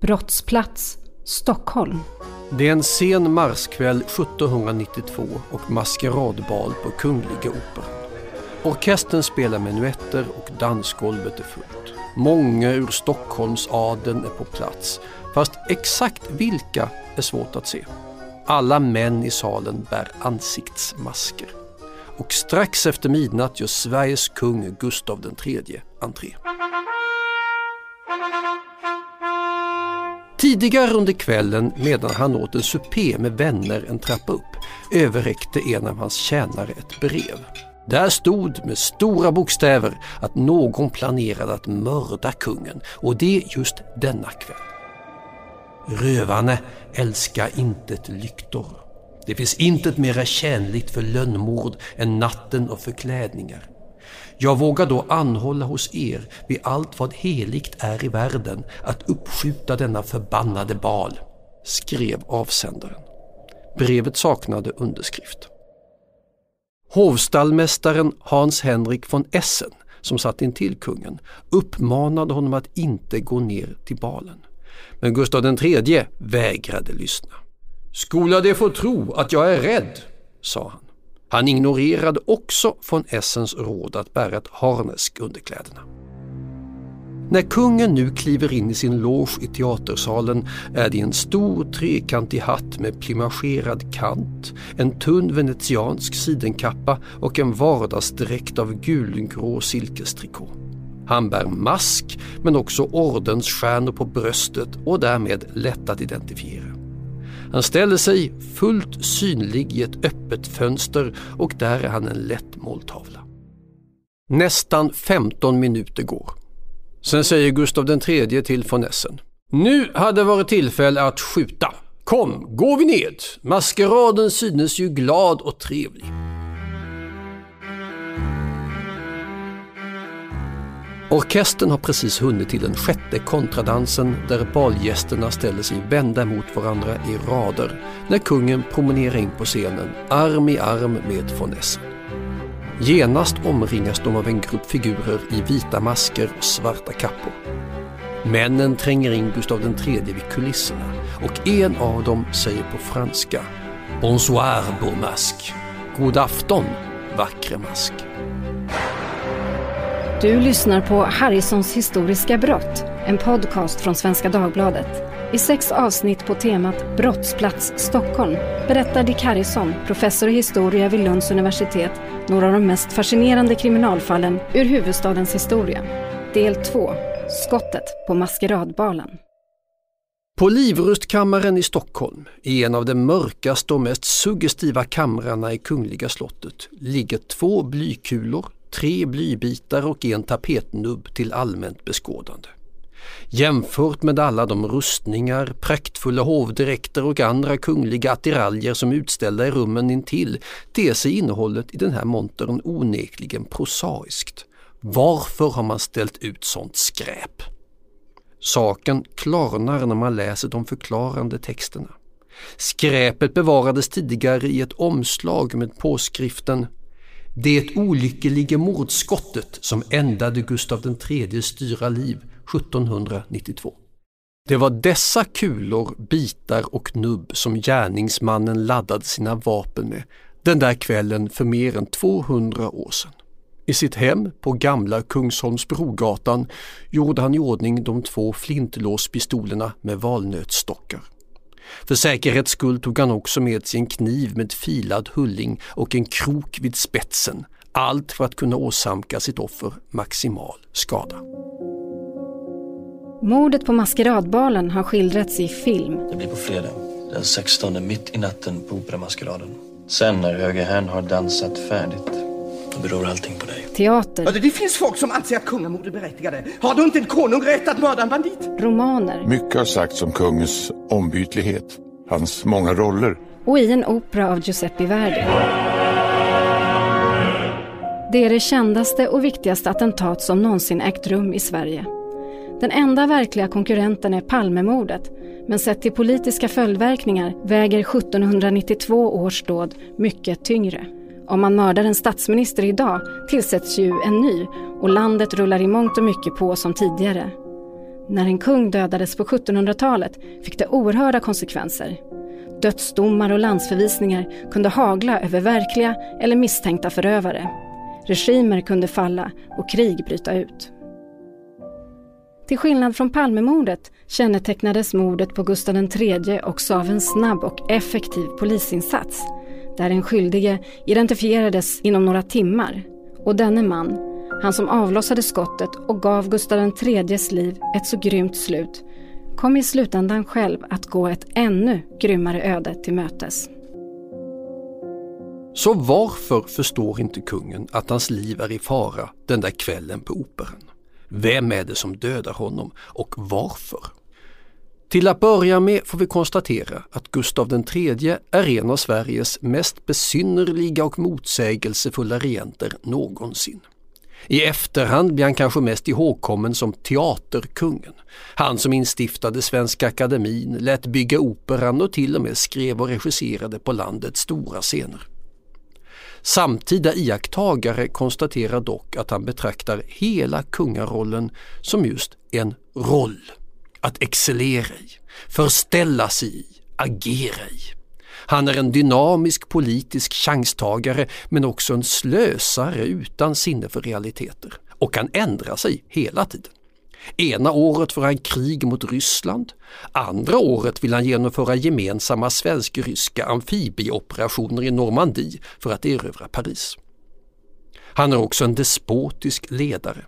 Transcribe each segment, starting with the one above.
Brottsplats, Stockholm. Det är en sen marskväll 1792 och maskeradbal på Kungliga Operan. Orkestern spelar menuetter och dansgolvet är fullt. Många ur Stockholms adeln är på plats, fast exakt vilka är svårt att se. Alla män i salen bär ansiktsmasker. Och strax efter midnatt gör Sveriges kung Gustav III entré. Tidigare under kvällen medan han åt en supé med vänner en trappa upp överräckte en av hans tjänare ett brev. Där stod med stora bokstäver att någon planerade att mörda kungen och det just denna kväll. Rövarne älskar intet lyktor. Det finns intet mera tjänligt för lönnmord än natten och förklädningar. Jag vågar då anhålla hos er vid allt vad heligt är i världen att uppskjuta denna förbannade bal, skrev avsändaren. Brevet saknade underskrift. Hovstallmästaren Hans Henrik von Essen, som satt intill kungen, uppmanade honom att inte gå ner till balen. Men Gustav III vägrade lyssna. Skola de få tro att jag är rädd, sa han. Han ignorerade också von Essens råd att bära ett harnesk under kläderna. När kungen nu kliver in i sin loge i teatersalen är det en stor trekantig hatt med plimagerad kant, en tunn venetiansk sidenkappa och en vardagsdräkt av gulgrå silkestrikå. Han bär mask men också ordensstjärnor på bröstet och därmed lätt att identifiera. Han ställer sig fullt synlig i ett öppet fönster och där är han en lätt måltavla. Nästan 15 minuter går. Sen säger Gustav III till von Essen. Nu hade varit tillfälle att skjuta. Kom, går vi ned. Maskeraden synes ju glad och trevlig. Orkestern har precis hunnit till den sjätte kontradansen där balgästerna ställer sig vända mot varandra i rader när kungen promenerar in på scenen arm i arm med von Essen. Genast omringas de av en grupp figurer i vita masker och svarta kappor. Männen tränger in Gustav III vid kulisserna och en av dem säger på franska Bonsoir beau masque. God afton vackre mask. Du lyssnar på Harrisons historiska brott, en podcast från Svenska Dagbladet. I sex avsnitt på temat Brottsplats Stockholm berättar Dick Harrison, professor i historia vid Lunds universitet, några av de mest fascinerande kriminalfallen ur huvudstadens historia. Del 2. Skottet på maskeradbalen. På Livrustkammaren i Stockholm, i en av de mörkaste och mest suggestiva kamrarna i Kungliga slottet, ligger två blykulor, tre blybitar och en tapetnubb till allmänt beskådande. Jämfört med alla de rustningar, praktfulla hovdräkter och andra kungliga attiraljer som är utställda i rummen intill ter sig innehållet i den här montern onekligen prosaiskt. Varför har man ställt ut sånt skräp? Saken klarnar när man läser de förklarande texterna. Skräpet bevarades tidigare i ett omslag med påskriften det olyckliga mordskottet som ändade Gustav IIIs styra liv 1792. Det var dessa kulor, bitar och nubb som gärningsmannen laddade sina vapen med den där kvällen för mer än 200 år sedan. I sitt hem på gamla Kungsholmsbrogatan gjorde han i ordning de två flintlåspistolerna med valnötsstockar. För säkerhets skull tog han också med sig en kniv med filad hulling och en krok vid spetsen. Allt för att kunna åsamka sitt offer maximal skada. Mordet på maskeradbalen har skildrats i film. Det blir på fredag, den 16 mitt i natten på Operamaskeraden. Sen när höga herrn har dansat färdigt, då beror allting på dig. Teater. Ja, Det finns folk som anser att kungamord är berättigade. Har då inte en konung rätt att mörda en bandit? Romaner. Mycket har sagts om kungens ombytlighet, hans många roller. Och i en opera av Giuseppe Verdi. Det är det kändaste och viktigaste attentat som någonsin ägt rum i Sverige. Den enda verkliga konkurrenten är Palmemordet, men sett till politiska följdverkningar väger 1792 års dåd mycket tyngre. Om man mördar en statsminister idag tillsätts ju en ny och landet rullar i mångt och mycket på som tidigare. När en kung dödades på 1700-talet fick det oerhörda konsekvenser. Dödsdomar och landsförvisningar kunde hagla över verkliga eller misstänkta förövare. Regimer kunde falla och krig bryta ut. Till skillnad från Palmemordet kännetecknades mordet på Gustav III också av en snabb och effektiv polisinsats där den skyldige identifierades inom några timmar. Och denne man, han som avlossade skottet och gav Gustav IIIs liv ett så grymt slut, kom i slutändan själv att gå ett ännu grymmare öde till mötes. Så varför förstår inte kungen att hans liv är i fara den där kvällen på Operan? Vem är det som dödar honom och varför? Till att börja med får vi konstatera att Gustav III är en av Sveriges mest besynnerliga och motsägelsefulla regenter någonsin. I efterhand blir han kanske mest ihågkommen som teaterkungen. Han som instiftade Svenska Akademin, lät bygga operan och till och med skrev och regisserade på landets stora scener. Samtida iakttagare konstaterar dock att han betraktar hela kungarollen som just en roll. Att excellera i, förställa sig i, agera i. Han är en dynamisk politisk chanstagare men också en slösare utan sinne för realiteter och kan ändra sig hela tiden. Ena året för han krig mot Ryssland, andra året vill han genomföra gemensamma svensk-ryska amfibieoperationer i Normandie för att erövra Paris. Han är också en despotisk ledare,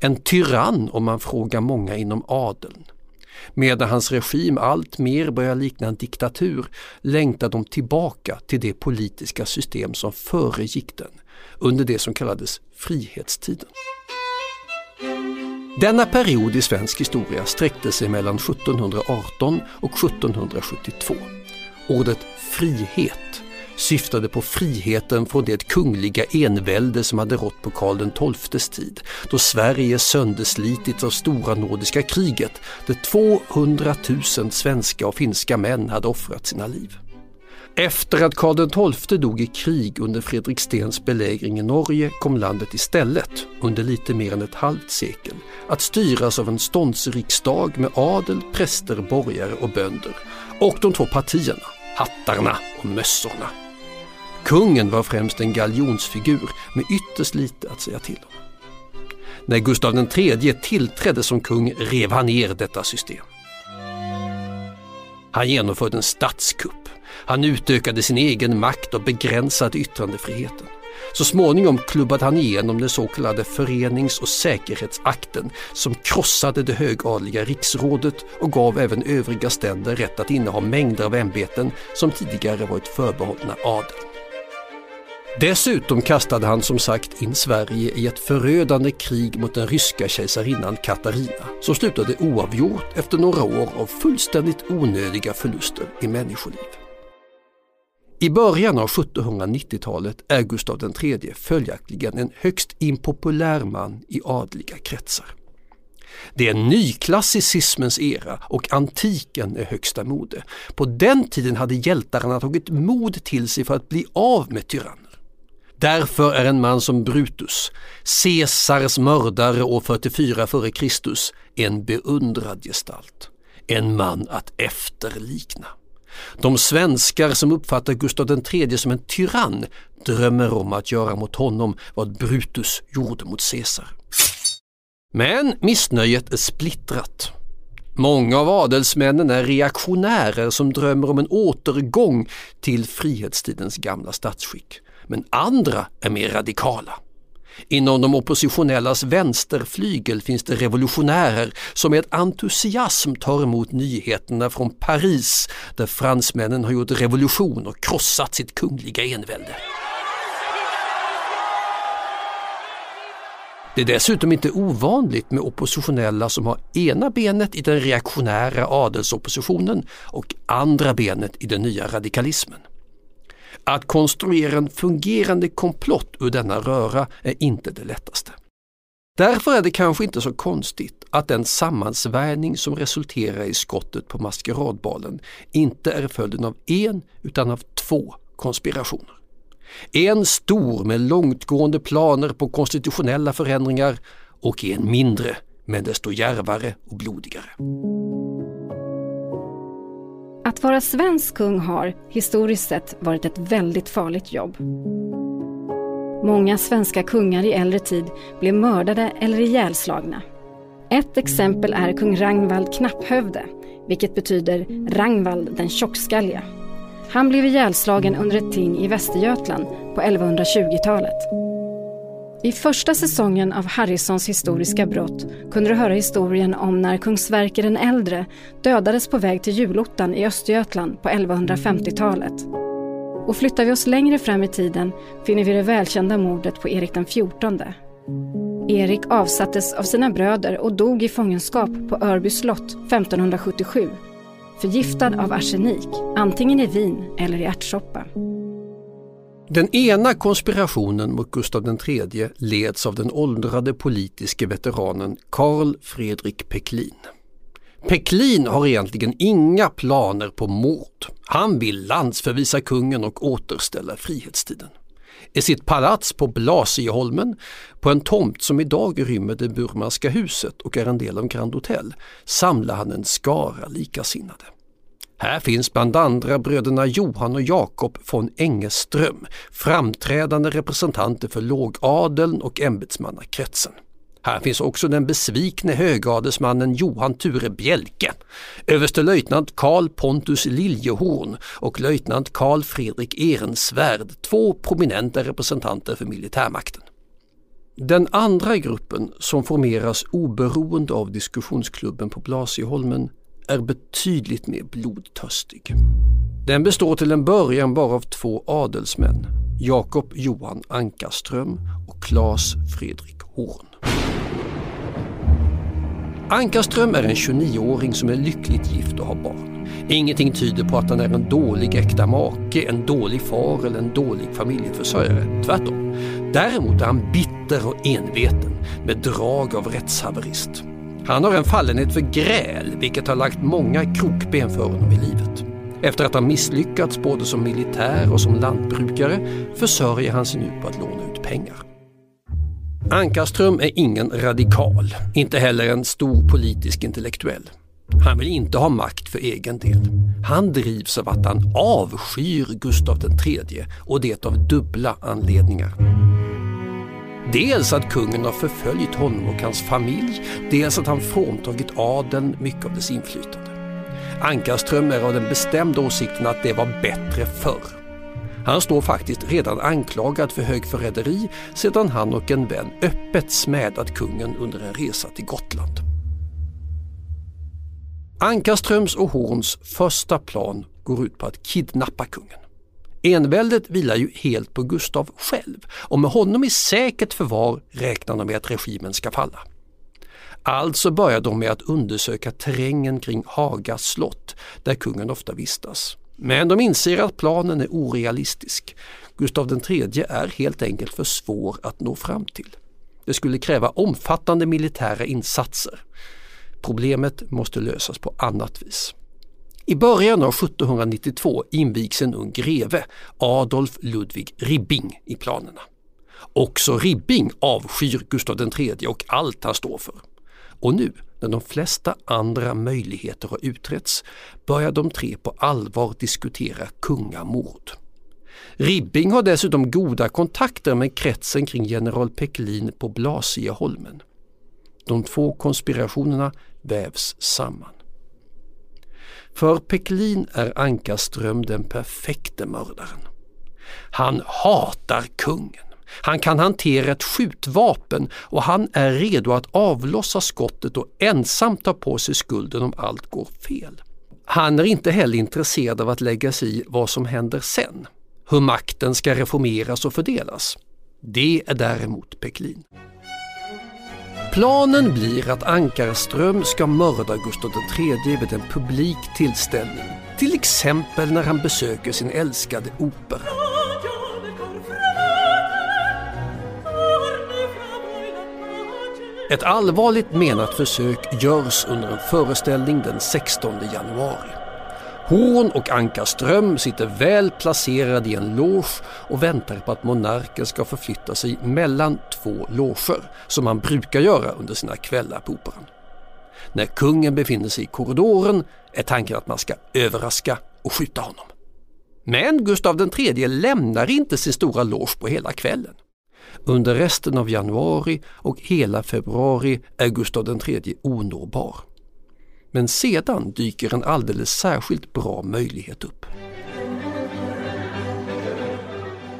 en tyrann om man frågar många inom adeln. Medan hans regim allt mer börjar likna en diktatur längtar de tillbaka till det politiska system som föregick den under det som kallades frihetstiden. Denna period i svensk historia sträckte sig mellan 1718 och 1772. Ordet frihet syftade på friheten från det kungliga envälde som hade rått på Karl XIIs tid, då Sverige sönderslitits av stora nordiska kriget, där 200 000 svenska och finska män hade offrat sina liv. Efter att Karl XII dog i krig under Fredrik Stens belägring i Norge kom landet istället, under lite mer än ett halvt sekel, att styras av en ståndsriksdag med adel, präster, borgare och bönder och de två partierna, hattarna och mössorna. Kungen var främst en galjonsfigur med ytterst lite att säga till om. När Gustav III tillträdde som kung rev han ner detta system. Han genomförde en statskupp. Han utökade sin egen makt och begränsade yttrandefriheten. Så småningom klubbade han igenom den så kallade förenings och säkerhetsakten som krossade det högadliga riksrådet och gav även övriga ständer rätt att inneha mängder av ämbeten som tidigare varit förbehållna adeln. Dessutom kastade han som sagt in Sverige i ett förödande krig mot den ryska kejsarinnan Katarina som slutade oavgjort efter några år av fullständigt onödiga förluster i människoliv. I början av 1790-talet är Gustav III följaktligen en högst impopulär man i adliga kretsar. Det är nyklassicismens era och antiken är högsta mode. På den tiden hade hjältarna tagit mod till sig för att bli av med tyrannen. Därför är en man som Brutus, Caesars mördare år 44 f.Kr. en beundrad gestalt. En man att efterlikna. De svenskar som uppfattar Gustav III som en tyrann drömmer om att göra mot honom vad Brutus gjorde mot Caesar. Men missnöjet är splittrat. Många av adelsmännen är reaktionärer som drömmer om en återgång till frihetstidens gamla statsskick men andra är mer radikala. Inom de oppositionellas vänsterflygel finns det revolutionärer som med entusiasm tar emot nyheterna från Paris där fransmännen har gjort revolution och krossat sitt kungliga envälde. Det är dessutom inte ovanligt med oppositionella som har ena benet i den reaktionära adelsoppositionen och andra benet i den nya radikalismen. Att konstruera en fungerande komplott ur denna röra är inte det lättaste. Därför är det kanske inte så konstigt att den sammansvärjning som resulterar i skottet på maskeradbalen inte är följden av en utan av två konspirationer. En stor med långtgående planer på konstitutionella förändringar och en mindre men desto djärvare och blodigare. Att vara svensk kung har, historiskt sett, varit ett väldigt farligt jobb. Många svenska kungar i äldre tid blev mördade eller ihjälslagna. Ett exempel är kung Ragnvald Knapphövde, vilket betyder Ragnvald den tjockskalliga. Han blev ihjälslagen under ett ting i Västergötland på 1120-talet. I första säsongen av Harrisons historiska brott kunde du höra historien om när kung Sverker den äldre dödades på väg till julottan i Östergötland på 1150-talet. Och flyttar vi oss längre fram i tiden finner vi det välkända mordet på Erik den XIV. Erik avsattes av sina bröder och dog i fångenskap på Örby slott 1577. Förgiftad av arsenik, antingen i vin eller i ärtsoppa. Den ena konspirationen mot Gustav III leds av den åldrade politiske veteranen Karl Fredrik Peklin. Peklin har egentligen inga planer på mord. Han vill landsförvisa kungen och återställa frihetstiden. I sitt palats på Blasieholmen, på en tomt som idag rymmer det Burmanska huset och är en del av Grand Hotel, samlar han en skara likasinnade. Här finns bland andra bröderna Johan och Jakob von Engeström, framträdande representanter för lågadeln och ämbetsmannakretsen. Här finns också den besvikne högadelsmannen Johan Ture Bjelke, överstelöjtnant Karl Pontus Liljehorn och löjtnant Karl Fredrik Ehrensvärd, två prominenta representanter för militärmakten. Den andra gruppen som formeras oberoende av diskussionsklubben på Blasieholmen är betydligt mer blodtörstig. Den består till en början bara av två adelsmän, Jakob Johan Ankarström och Claes Fredrik Horn. Ankarström är en 29-åring som är lyckligt gift och har barn. Ingenting tyder på att han är en dålig äkta make, en dålig far eller en dålig familjeförsörjare. Tvärtom. Däremot är han bitter och enveten med drag av rättshaverist. Han har en fallenhet för gräl vilket har lagt många krokben för honom i livet. Efter att ha misslyckats både som militär och som lantbrukare försörjer han sig nu på att låna ut pengar. Ankarström är ingen radikal, inte heller en stor politisk intellektuell. Han vill inte ha makt för egen del. Han drivs av att han avskyr Gustav III och det av dubbla anledningar. Dels att kungen har förföljt honom och hans familj, dels att han fråntagit adeln mycket av dess inflytande. Ankarström är av den bestämda åsikten att det var bättre förr. Han står faktiskt redan anklagad för högförräderi sedan han och en vän öppet smädat kungen under en resa till Gotland. Ankarströms och Horns första plan går ut på att kidnappa kungen. Enväldet vilar ju helt på Gustav själv och med honom i säkert förvar räknar de med att regimen ska falla. Alltså börjar de med att undersöka terrängen kring Haga slott där kungen ofta vistas. Men de inser att planen är orealistisk. Gustav III är helt enkelt för svår att nå fram till. Det skulle kräva omfattande militära insatser. Problemet måste lösas på annat vis. I början av 1792 invigs en ung greve, Adolf Ludvig Ribbing, i planerna. Också Ribbing avskyr Gustav III och allt han står för. Och nu, när de flesta andra möjligheter har utretts, börjar de tre på allvar diskutera kungamord. Ribbing har dessutom goda kontakter med kretsen kring general Peklin på Blasieholmen. De två konspirationerna vävs samman. För Peklin är Ankarström den perfekte mördaren. Han hatar kungen. Han kan hantera ett skjutvapen och han är redo att avlossa skottet och ensam ta på sig skulden om allt går fel. Han är inte heller intresserad av att lägga sig i vad som händer sen, hur makten ska reformeras och fördelas. Det är däremot Peklin. Planen blir att Ankarström ska mörda Gustav III vid en publik tillställning. Till exempel när han besöker sin älskade opera. Ett allvarligt menat försök görs under en föreställning den 16 januari. Horn och Ankarström sitter väl placerade i en loge och väntar på att monarken ska förflytta sig mellan två loger som han brukar göra under sina kvällar på Operan. När kungen befinner sig i korridoren är tanken att man ska överraska och skjuta honom. Men Gustav III lämnar inte sin stora loge på hela kvällen. Under resten av januari och hela februari är Gustav III onåbar. Men sedan dyker en alldeles särskilt bra möjlighet upp.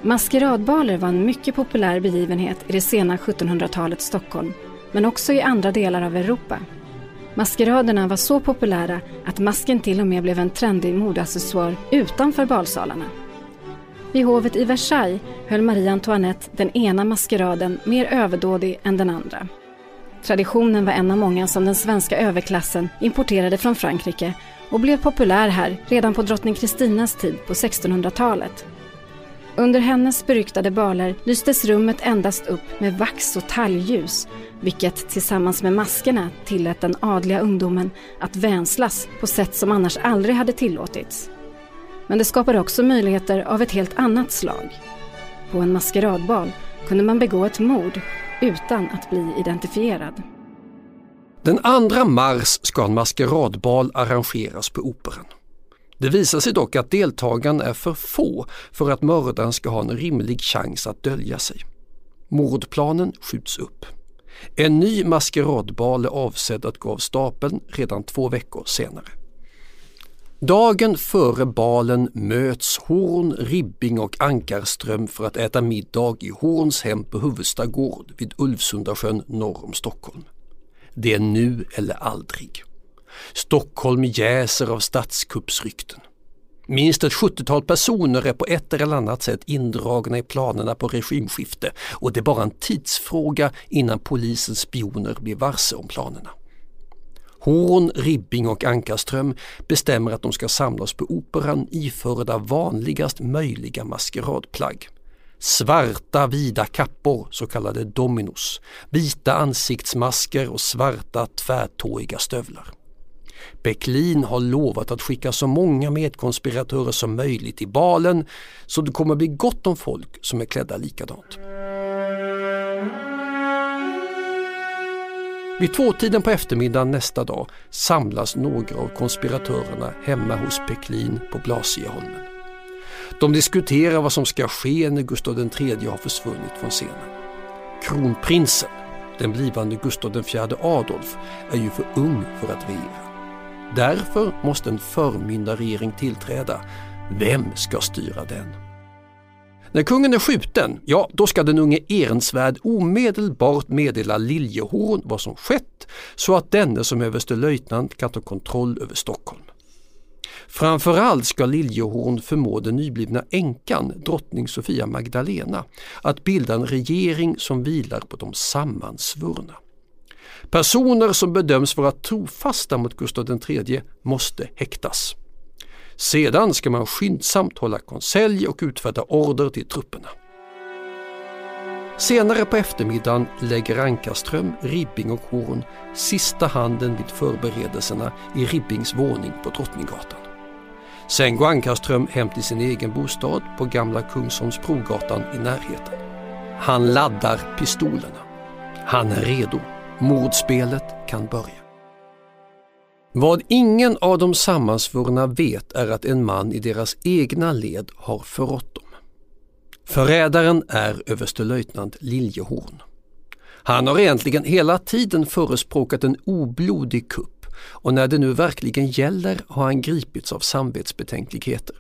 Maskeradbaler var en mycket populär begivenhet i det sena 1700-talets Stockholm, men också i andra delar av Europa. Maskeraderna var så populära att masken till och med blev en trendig modeaccessoar utanför balsalarna. Vid hovet i Versailles höll Marie Antoinette den ena maskeraden mer överdådig än den andra. Traditionen var en av många som den svenska överklassen importerade från Frankrike och blev populär här redan på drottning Kristinas tid på 1600-talet. Under hennes beryktade baler lystes rummet endast upp med vax och talgljus vilket tillsammans med maskerna tillät den adliga ungdomen att vänslas på sätt som annars aldrig hade tillåtits. Men det skapade också möjligheter av ett helt annat slag. På en maskeradbal kunde man begå ett mord utan att bli identifierad. Den 2 mars ska en maskeradbal arrangeras på Operan. Det visar sig dock att deltagarna är för få för att mördaren ska ha en rimlig chans att dölja sig. Mordplanen skjuts upp. En ny maskeradbal är avsedd att gå av stapeln redan två veckor senare. Dagen före balen möts Horn, Ribbing och Ankarström för att äta middag i Horns hem på Huvudsta gård vid Ulvsundasjön norr om Stockholm. Det är nu eller aldrig. Stockholm jäser av statskuppsrykten. Minst ett 70-tal personer är på ett eller annat sätt indragna i planerna på regimskifte och det är bara en tidsfråga innan polisens spioner blir varse om planerna. Horn, Ribbing och Ankarström bestämmer att de ska samlas på Operan iförda vanligast möjliga maskeradplagg. Svarta vida kappor, så kallade dominos, vita ansiktsmasker och svarta tvärtåiga stövlar. Bäcklin har lovat att skicka så många medkonspiratörer som möjligt till balen så det kommer bli gott om folk som är klädda likadant. Vid tvåtiden på eftermiddagen nästa dag samlas några av konspiratörerna hemma hos Peklin på Blasieholmen. De diskuterar vad som ska ske när Gustav III har försvunnit från scenen. Kronprinsen, den blivande Gustav IV Adolf, är ju för ung för att regera. Därför måste en förmyndarregering tillträda. Vem ska styra den? När kungen är skjuten, ja då ska den unge Ehrensvärd omedelbart meddela Liljehorn vad som skett så att denne som överstelöjtnant kan ta kontroll över Stockholm. Framförallt ska Liljehorn förmå den nyblivna änkan, drottning Sofia Magdalena, att bilda en regering som vilar på de sammansvurna. Personer som bedöms vara trofasta mot Gustav III måste häktas. Sedan ska man skyndsamt hålla konselj och utfärda order till trupperna. Senare på eftermiddagen lägger Ankarström, Ribbing och Horn sista handen vid förberedelserna i Ribbings våning på Drottninggatan. Sen går Ankarström hem till sin egen bostad på Gamla Kungsholmsbrogatan i närheten. Han laddar pistolerna. Han är redo. Mordspelet kan börja. Vad ingen av de sammansvurna vet är att en man i deras egna led har förrått dem. Förrädaren är överstelöjtnant Liljehorn. Han har egentligen hela tiden förespråkat en oblodig kupp och när det nu verkligen gäller har han gripits av samvetsbetänkligheter.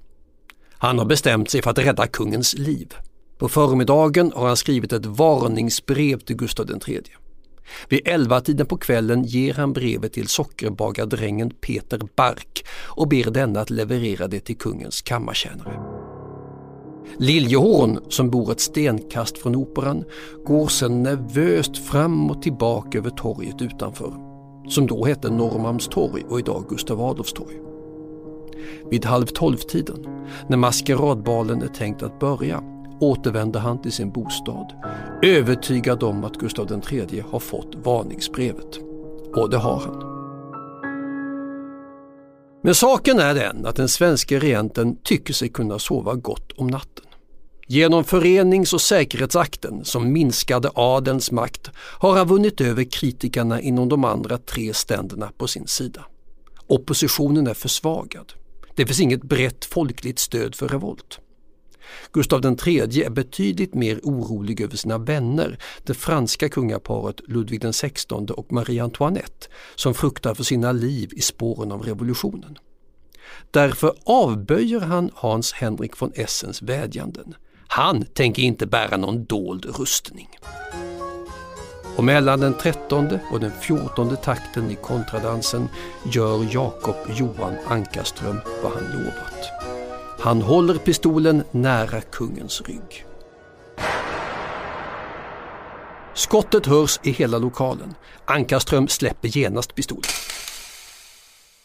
Han har bestämt sig för att rädda kungens liv. På förmiddagen har han skrivit ett varningsbrev till Gustav III. Vid elva-tiden på kvällen ger han brevet till sockerbagardrängen Peter Bark och ber denne att leverera det till kungens kammartjänare. Liljehorn, som bor ett stenkast från operan, går sedan nervöst fram och tillbaka över torget utanför, som då hette Norrmalmstorg och idag Gustav Adolfs torg. Vid halv tolv-tiden, när maskeradbalen är tänkt att börja, återvänder han till sin bostad, övertygad om att Gustav III har fått varningsbrevet. Och det har han. Men saken är den att den svenska regenten tycker sig kunna sova gott om natten. Genom förenings och säkerhetsakten som minskade adelns makt har han vunnit över kritikerna inom de andra tre ständerna på sin sida. Oppositionen är försvagad. Det finns inget brett folkligt stöd för revolt. Gustav III är betydligt mer orolig över sina vänner, det franska kungaparet Ludvig XVI och Marie Antoinette, som fruktar för sina liv i spåren av revolutionen. Därför avböjer han Hans Henrik von Essens vädjanden. Han tänker inte bära någon dold rustning. Och mellan den trettonde och den fjortonde takten i kontradansen gör Jakob Johan Ankarström vad han lovat. Han håller pistolen nära kungens rygg. Skottet hörs i hela lokalen. Ankarström släpper genast pistolen.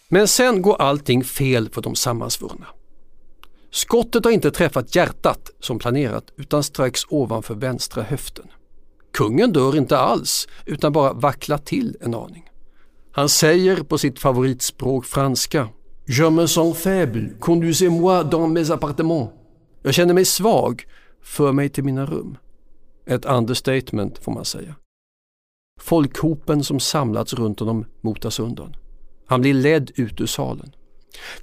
Men sen går allting fel för de sammansvurna. Skottet har inte träffat hjärtat som planerat utan strax ovanför vänstra höften. Kungen dör inte alls utan bara vacklar till en aning. Han säger på sitt favoritspråk franska Je me sens faible, conduisez-moi dans mes appartements. Jag känner mig svag, för mig till mina rum. Ett understatement får man säga. Folkhopen som samlats runt honom motas undan. Han blir ledd ut ur salen.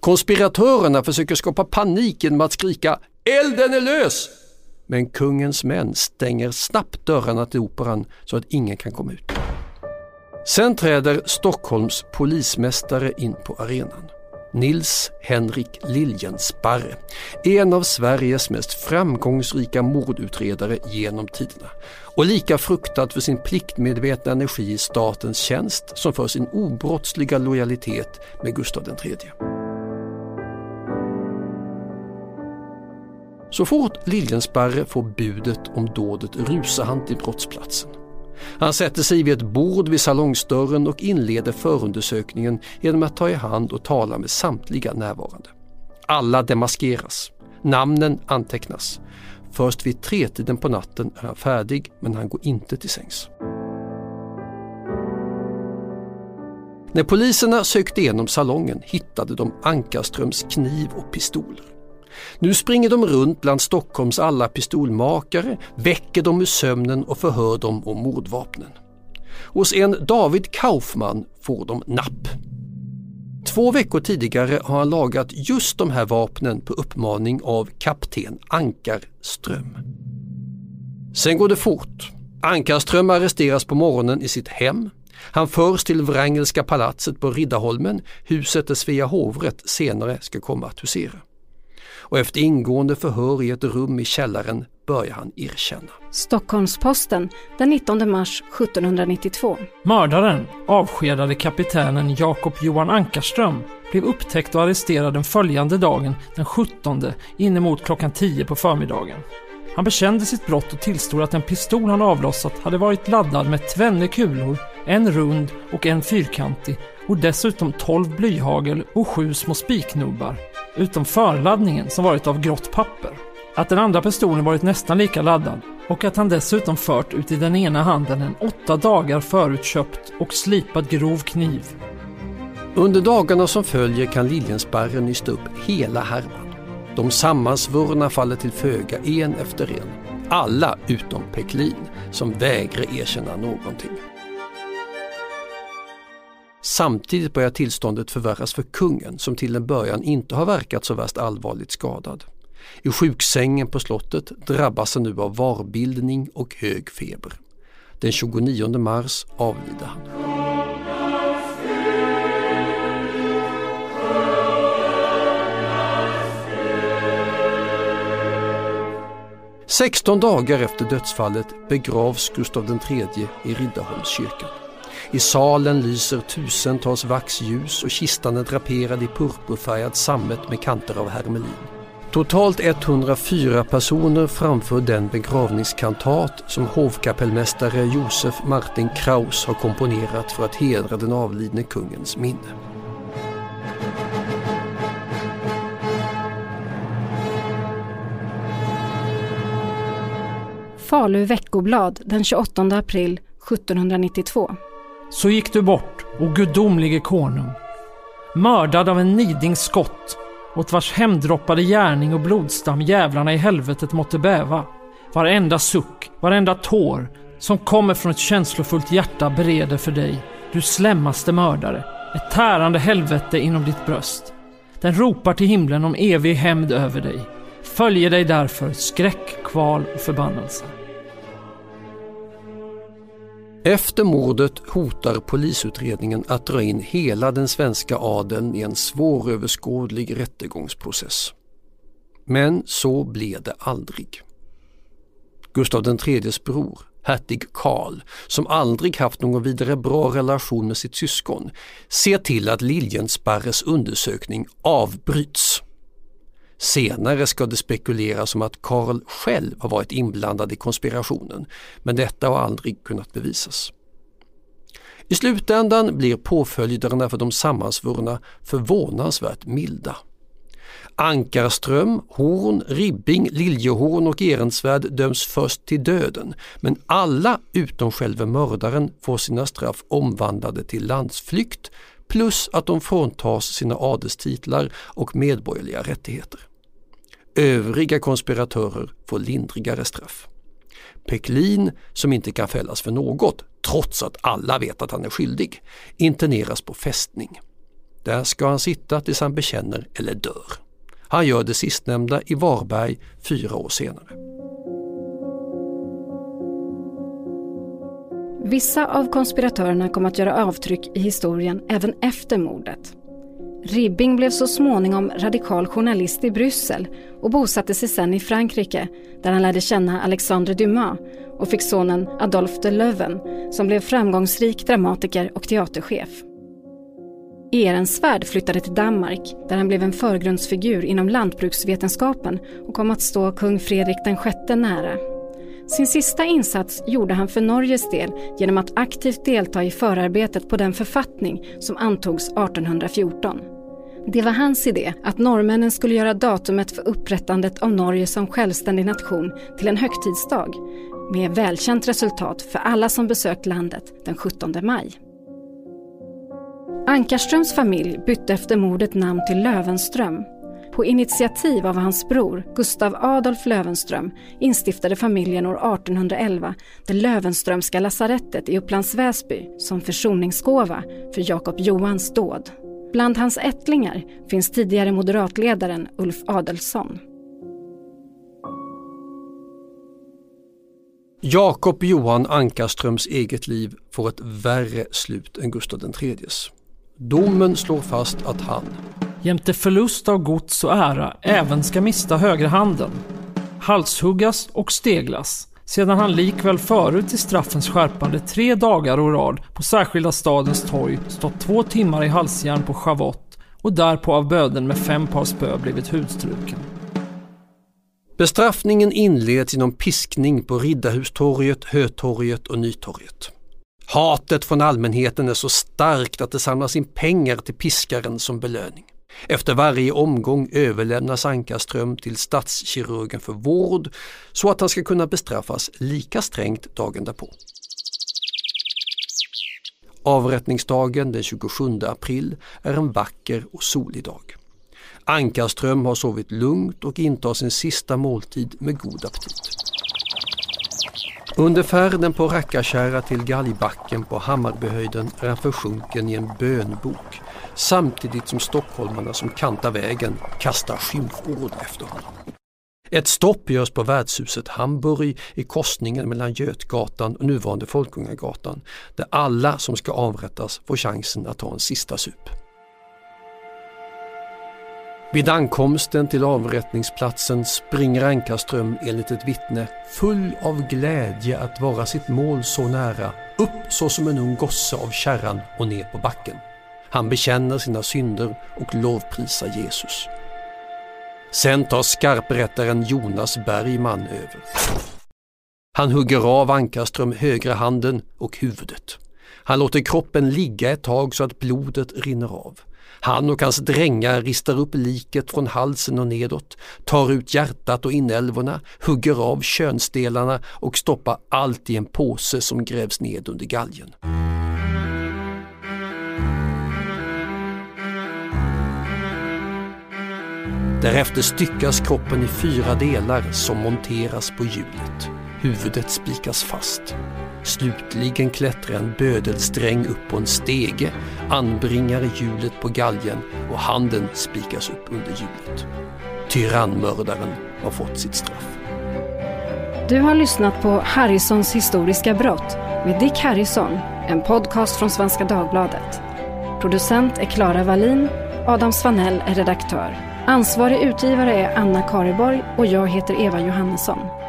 Konspiratörerna försöker skapa panik genom att skrika ”Elden är lös!” Men kungens män stänger snabbt dörrarna till operan så att ingen kan komma ut. Sen träder Stockholms polismästare in på arenan. Nils Henrik Liljensparre, en av Sveriges mest framgångsrika mordutredare genom tiderna och lika fruktad för sin pliktmedvetna energi i statens tjänst som för sin obrottsliga lojalitet med Gustav III. Så fort Liljensparre får budet om dådet rusar han till brottsplatsen. Han sätter sig vid ett bord vid salongsdörren och inleder förundersökningen genom att ta i hand och tala med samtliga närvarande. Alla demaskeras. Namnen antecknas. Först vid tretiden på natten är han färdig men han går inte till sängs. När poliserna sökte igenom salongen hittade de Ankarströms kniv och pistoler. Nu springer de runt bland Stockholms alla pistolmakare, väcker dem ur sömnen och förhör dem om mordvapnen. Hos en David Kaufman får de napp. Två veckor tidigare har han lagat just de här vapnen på uppmaning av kapten Ankarström. Sen går det fort. Ankarström arresteras på morgonen i sitt hem. Han förs till Wrangelska palatset på Riddarholmen, huset där Svea hovrätt senare ska komma att husera och efter ingående förhör i ett rum i källaren börjar han erkänna. Stockholms-Posten den 19 mars 1792. Mördaren, avskedade kapitänen Jakob Johan Ankarström, blev upptäckt och arresterad den följande dagen, den 17, inemot klockan 10 på förmiddagen. Han bekände sitt brott och tillstod att den pistol han avlossat hade varit laddad med tvenne kulor, en rund och en fyrkantig och dessutom 12 blyhagel och sju små spiknubbar utom förladdningen som varit av grått papper. Att den andra pistolen varit nästan lika laddad och att han dessutom fört ut i den ena handen en åtta dagar förutköpt och slipad grov kniv. Under dagarna som följer kan Liljensparren nysta upp hela härvan. De sammansvurna faller till föga en efter en. Alla utom Peklin som vägrar erkänna någonting. Samtidigt börjar tillståndet förvärras för kungen som till en början inte har verkat så värst allvarligt skadad. I sjuksängen på slottet drabbas han nu av varbildning och hög feber. Den 29 mars avlider han. Sexton dagar efter dödsfallet begravs Gustav III i Riddarholmskyrkan. I salen lyser tusentals vaxljus och kistan är draperad i purpurfärgad sammet med kanter av hermelin. Totalt 104 personer framför den begravningskantat som hovkapellmästare Josef Martin Kraus har komponerat för att hedra den avlidne kungens minne. Falu veckoblad den 28 april 1792. Så gick du bort, o gudomlige konung. mördad av en nidings skott, åt vars hemdroppade gärning och blodstam jävlarna i helvetet måtte bäva. Varenda suck, varenda tår som kommer från ett känslofullt hjärta bereder för dig, du slemmaste mördare, ett tärande helvete inom ditt bröst. Den ropar till himlen om evig hämnd över dig. Följer dig därför skräck, kval och förbannelse. Efter mordet hotar polisutredningen att dra in hela den svenska adeln i en svåröverskådlig rättegångsprocess. Men så blev det aldrig. Gustav IIIs bror, hertig Karl, som aldrig haft någon vidare bra relation med sitt syskon, ser till att Liljensparres undersökning avbryts. Senare ska det spekuleras om att Karl själv har varit inblandad i konspirationen, men detta har aldrig kunnat bevisas. I slutändan blir påföljderna för de sammansvurna förvånansvärt milda. Ankarström, Horn, Ribbing, Liljehorn och Ehrensvärd döms först till döden men alla utom själva mördaren får sina straff omvandlade till landsflykt plus att de fråntas sina adelstitlar och medborgerliga rättigheter. Övriga konspiratörer får lindrigare straff. Peklin, som inte kan fällas för något, trots att alla vet att han är skyldig, interneras på fästning. Där ska han sitta tills han bekänner eller dör. Han gör det sistnämnda i Varberg fyra år senare. Vissa av konspiratörerna kom att göra avtryck i historien även efter mordet. Ribbing blev så småningom radikal journalist i Bryssel och bosatte sig sen i Frankrike där han lärde känna Alexandre Dumas och fick sonen Adolphe de Leuven som blev framgångsrik dramatiker och teaterchef. Ehrensvärd flyttade till Danmark där han blev en förgrundsfigur inom lantbruksvetenskapen och kom att stå kung Fredrik VI nära. Sin sista insats gjorde han för Norges del genom att aktivt delta i förarbetet på den författning som antogs 1814. Det var hans idé att norrmännen skulle göra datumet för upprättandet av Norge som självständig nation till en högtidsdag med välkänt resultat för alla som besökt landet den 17 maj. Ankarströms familj bytte efter mordet namn till Lövenström. På initiativ av hans bror Gustav Adolf Löwenström instiftade familjen år 1811 det Löwenströmska lasarettet i Upplands Väsby som försoningsgåva för Jakob Johans dåd. Bland hans ättlingar finns tidigare moderatledaren Ulf Adelsson. Jakob Johan Ankarströms eget liv får ett värre slut än Gustav IIIs. Domen slår fast att han jämte förlust av gods och ära även ska mista högra handen, halshuggas och steglas, sedan han likväl förut i straffens skärpande tre dagar och rad på särskilda stadens torg stått två timmar i halsjärn på schavott och därpå av böden med fem par spö blivit hudstruken. Bestraffningen inleds genom piskning på Riddarhustorget, Hötorget och Nytorget. Hatet från allmänheten är så starkt att det samlas in pengar till piskaren som belöning. Efter varje omgång överlämnas Ankarström till stadskirurgen för vård så att han ska kunna bestraffas lika strängt dagen därpå. Avrättningsdagen den 27 april är en vacker och solig dag. Ankarström har sovit lugnt och intar sin sista måltid med god aptit. Under färden på Rackarkärra till Galgbacken på Hammarbyhöjden är han försjunken i en bönbok samtidigt som stockholmarna som kantar vägen kastar skymford efter honom. Ett stopp görs på värdshuset Hamburg i korsningen mellan Götgatan och nuvarande Folkungagatan där alla som ska avrättas får chansen att ta en sista sup. Vid ankomsten till avrättningsplatsen springer Ankarström enligt ett vittne full av glädje att vara sitt mål så nära upp så som en ung gosse av kärran och ner på backen. Han bekänner sina synder och lovprisar Jesus. Sen tar skarprättaren Jonas Bergman över. Han hugger av Ankarström högra handen och huvudet. Han låter kroppen ligga ett tag så att blodet rinner av. Han och hans drängar ristar upp liket från halsen och nedåt, tar ut hjärtat och inälvorna, hugger av könsdelarna och stoppar allt i en påse som grävs ned under galgen. Därefter styckas kroppen i fyra delar som monteras på hjulet. Huvudet spikas fast. Slutligen klättrar en bödelsträng upp på en stege, anbringar hjulet på galgen och handen spikas upp under hjulet. Tyrannmördaren har fått sitt straff. Du har lyssnat på Harrisons historiska brott med Dick Harrison, en podcast från Svenska Dagbladet. Producent är Klara Wallin, Adam Svanell är redaktör. Ansvarig utgivare är Anna Kareborg och jag heter Eva Johannesson.